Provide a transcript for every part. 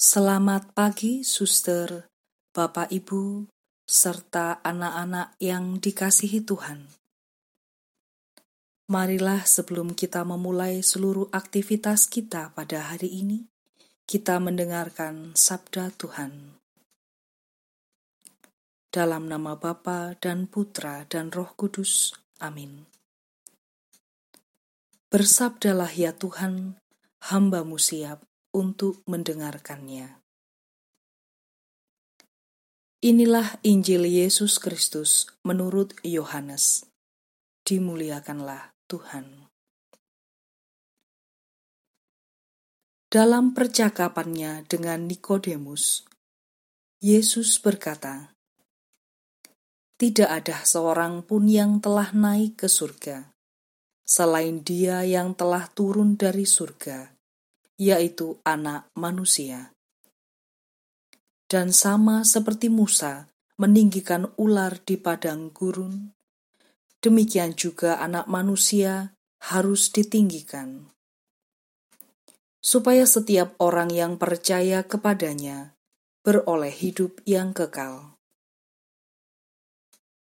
Selamat pagi, suster, bapak, ibu, serta anak-anak yang dikasihi Tuhan. Marilah, sebelum kita memulai seluruh aktivitas kita pada hari ini, kita mendengarkan sabda Tuhan. Dalam nama Bapa dan Putra dan Roh Kudus. Amin. Bersabdalah ya Tuhan, hambamu siap untuk mendengarkannya. Inilah Injil Yesus Kristus menurut Yohanes. Dimuliakanlah Tuhan. Dalam percakapannya dengan Nikodemus, Yesus berkata, "Tidak ada seorang pun yang telah naik ke surga selain Dia yang telah turun dari surga, yaitu Anak Manusia. Dan sama seperti Musa meninggikan ular di padang gurun, demikian juga Anak Manusia harus ditinggikan, supaya setiap orang yang percaya kepadanya beroleh hidup yang kekal.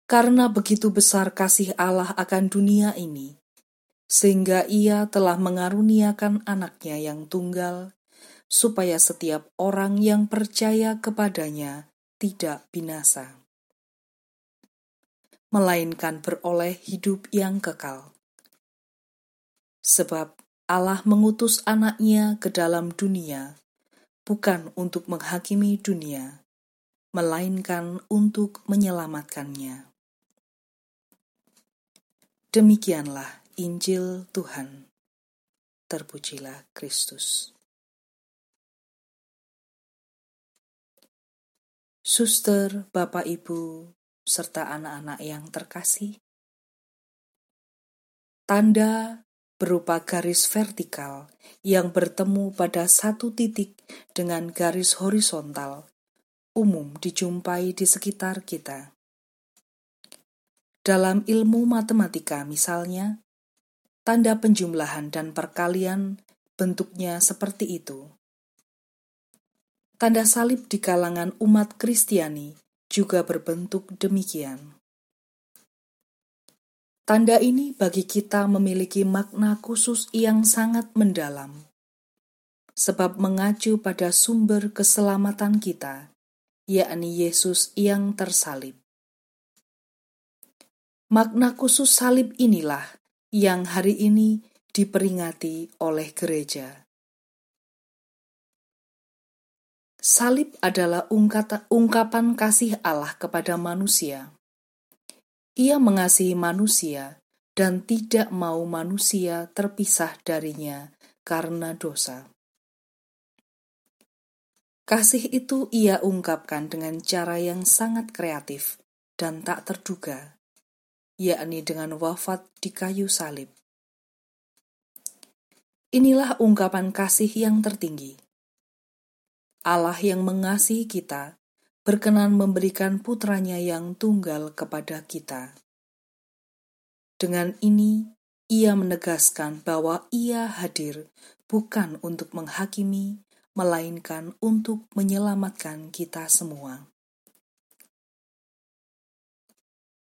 Karena begitu besar kasih Allah akan dunia ini, sehingga ia telah mengaruniakan anaknya yang tunggal, supaya setiap orang yang percaya kepadanya tidak binasa, melainkan beroleh hidup yang kekal. Sebab Allah mengutus anaknya ke dalam dunia, bukan untuk menghakimi dunia, melainkan untuk menyelamatkannya. Demikianlah Injil Tuhan. Terpujilah Kristus. Suster, Bapak, Ibu, serta anak-anak yang terkasih, tanda berupa garis vertikal yang bertemu pada satu titik dengan garis horizontal umum dijumpai di sekitar kita. Dalam ilmu matematika misalnya, Tanda penjumlahan dan perkalian bentuknya seperti itu. Tanda salib di kalangan umat Kristiani juga berbentuk demikian. Tanda ini bagi kita memiliki makna khusus yang sangat mendalam, sebab mengacu pada sumber keselamatan kita, yakni Yesus yang tersalib. Makna khusus salib inilah yang hari ini diperingati oleh gereja. Salib adalah ungkapan kasih Allah kepada manusia. Ia mengasihi manusia dan tidak mau manusia terpisah darinya karena dosa. Kasih itu ia ungkapkan dengan cara yang sangat kreatif dan tak terduga yakni dengan wafat di kayu salib. Inilah ungkapan kasih yang tertinggi. Allah yang mengasihi kita berkenan memberikan putranya yang tunggal kepada kita. Dengan ini, ia menegaskan bahwa ia hadir bukan untuk menghakimi, melainkan untuk menyelamatkan kita semua.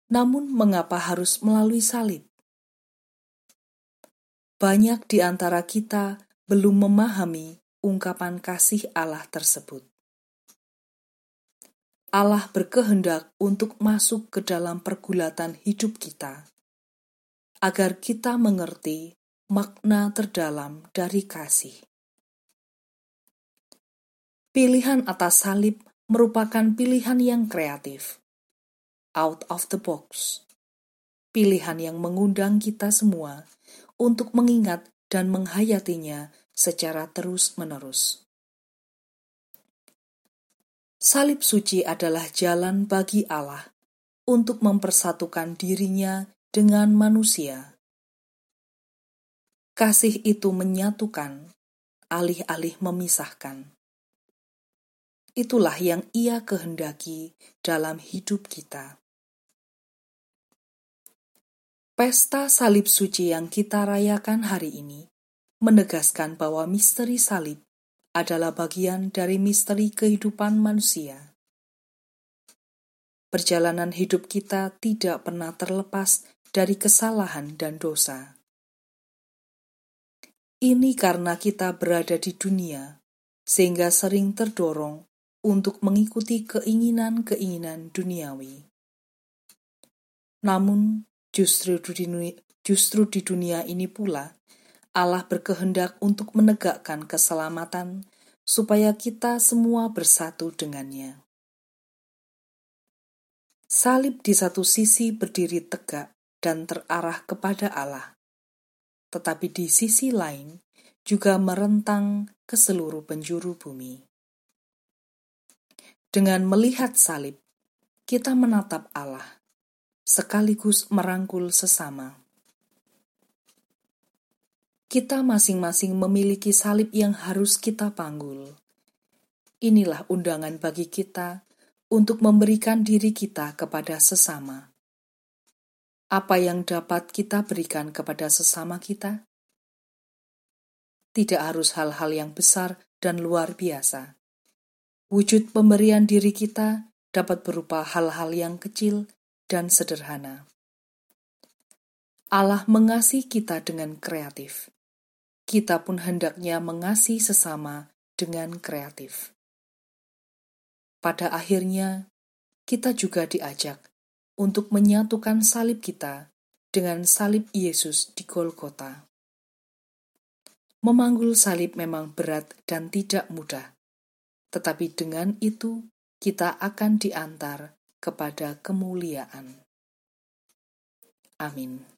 Namun, mengapa harus melalui salib? Banyak di antara kita belum memahami ungkapan kasih Allah tersebut. Allah berkehendak untuk masuk ke dalam pergulatan hidup kita, agar kita mengerti makna terdalam dari kasih. Pilihan atas salib merupakan pilihan yang kreatif out of the box. Pilihan yang mengundang kita semua untuk mengingat dan menghayatinya secara terus-menerus. Salib suci adalah jalan bagi Allah untuk mempersatukan dirinya dengan manusia. Kasih itu menyatukan, alih-alih memisahkan. Itulah yang Ia kehendaki dalam hidup kita. Pesta salib suci yang kita rayakan hari ini menegaskan bahwa misteri salib adalah bagian dari misteri kehidupan manusia. Perjalanan hidup kita tidak pernah terlepas dari kesalahan dan dosa. Ini karena kita berada di dunia, sehingga sering terdorong untuk mengikuti keinginan-keinginan duniawi. Namun, justru di dunia, justru di dunia ini pula Allah berkehendak untuk menegakkan keselamatan supaya kita semua bersatu dengannya. Salib di satu sisi berdiri tegak dan terarah kepada Allah, tetapi di sisi lain juga merentang ke seluruh penjuru bumi. Dengan melihat salib, kita menatap Allah, sekaligus merangkul sesama. Kita masing-masing memiliki salib yang harus kita panggul. Inilah undangan bagi kita untuk memberikan diri kita kepada sesama. Apa yang dapat kita berikan kepada sesama kita? Tidak harus hal-hal yang besar dan luar biasa. Wujud pemberian diri kita dapat berupa hal-hal yang kecil dan sederhana. Allah mengasihi kita dengan kreatif kita pun hendaknya mengasihi sesama dengan kreatif. Pada akhirnya, kita juga diajak untuk menyatukan salib kita dengan salib Yesus di Golgota. Memanggul salib memang berat dan tidak mudah, tetapi dengan itu kita akan diantar kepada kemuliaan. Amin.